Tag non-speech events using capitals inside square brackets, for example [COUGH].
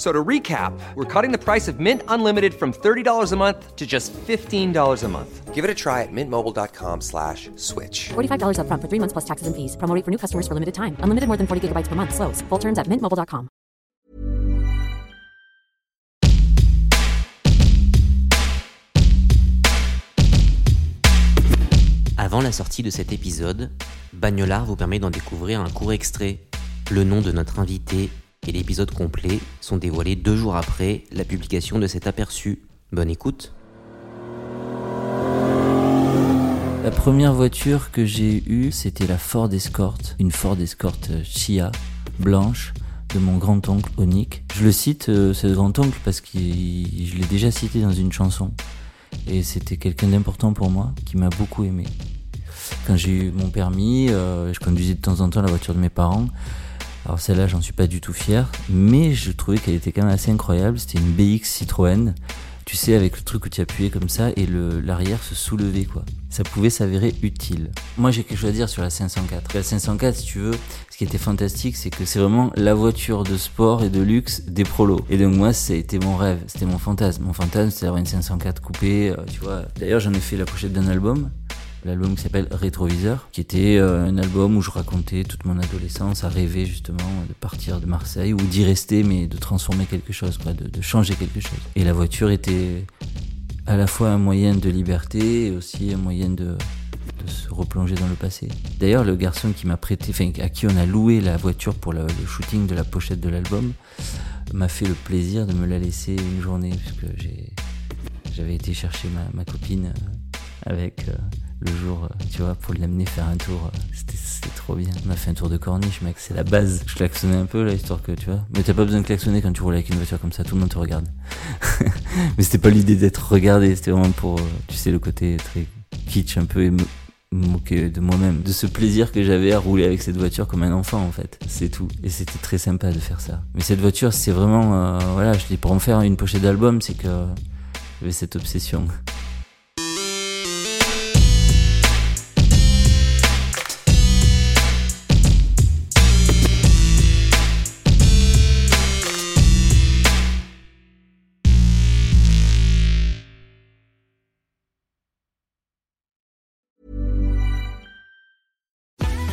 So to recap, we're cutting the price of Mint Unlimited from $30 a month to just $15 a month. Give it a try at mintmobile.com slash switch. $45 upfront for three months plus taxes and fees. Promo rate for new customers for limited time. Unlimited more than 40 gigabytes per month. Slows. Full terms at mintmobile.com. Avant la sortie de cet épisode, Bagnolard vous permet d'en découvrir un court extrait. Le nom de notre invité et l'épisode complet sont dévoilés deux jours après la publication de cet aperçu. Bonne écoute. La première voiture que j'ai eue, c'était la Ford Escort, une Ford Escort euh, Chia, blanche, de mon grand-oncle Onik. Je le cite, euh, ce grand-oncle, parce que je l'ai déjà cité dans une chanson. Et c'était quelqu'un d'important pour moi, qui m'a beaucoup aimé. Quand j'ai eu mon permis, euh, je conduisais de temps en temps la voiture de mes parents. Alors celle-là, j'en suis pas du tout fier, mais je trouvais qu'elle était quand même assez incroyable. C'était une BX Citroën, tu sais, avec le truc où tu appuyais comme ça et l'arrière se soulevait quoi. Ça pouvait s'avérer utile. Moi, j'ai quelque chose à dire sur la 504. La 504, si tu veux, ce qui était fantastique, c'est que c'est vraiment la voiture de sport et de luxe des prolos. Et donc moi, été mon rêve, c'était mon fantasme. Mon fantasme, c'était d'avoir une 504 coupée, euh, tu vois. D'ailleurs, j'en ai fait la pochette d'un album l'album qui s'appelle Rétroviseur, qui était euh, un album où je racontais toute mon adolescence à rêver justement de partir de Marseille ou d'y rester, mais de transformer quelque chose, quoi, de, de changer quelque chose. Et la voiture était à la fois un moyen de liberté et aussi un moyen de, de se replonger dans le passé. D'ailleurs, le garçon qui m'a prêté, enfin à qui on a loué la voiture pour le, le shooting de la pochette de l'album, m'a fait le plaisir de me la laisser une journée, puisque j'avais été chercher ma, ma copine euh, avec euh, le jour, euh, tu vois, pour l'amener faire un tour. euh, C'était, trop bien. On a fait un tour de corniche, mec, c'est la base. Je klaxonnais un peu là, histoire que, tu vois. Mais t'as pas besoin de klaxonner quand tu roules avec une voiture comme ça, tout le monde te regarde. [LAUGHS] Mais c'était pas l'idée d'être regardé, c'était vraiment pour, euh, tu sais, le côté très kitsch un peu me moquer de moi-même, de ce plaisir que j'avais à rouler avec cette voiture comme un enfant en fait. C'est tout. Et c'était très sympa de faire ça. Mais cette voiture, c'est vraiment, euh, voilà, je dis pour en faire une pochette d'album, c'est que j'avais cette obsession.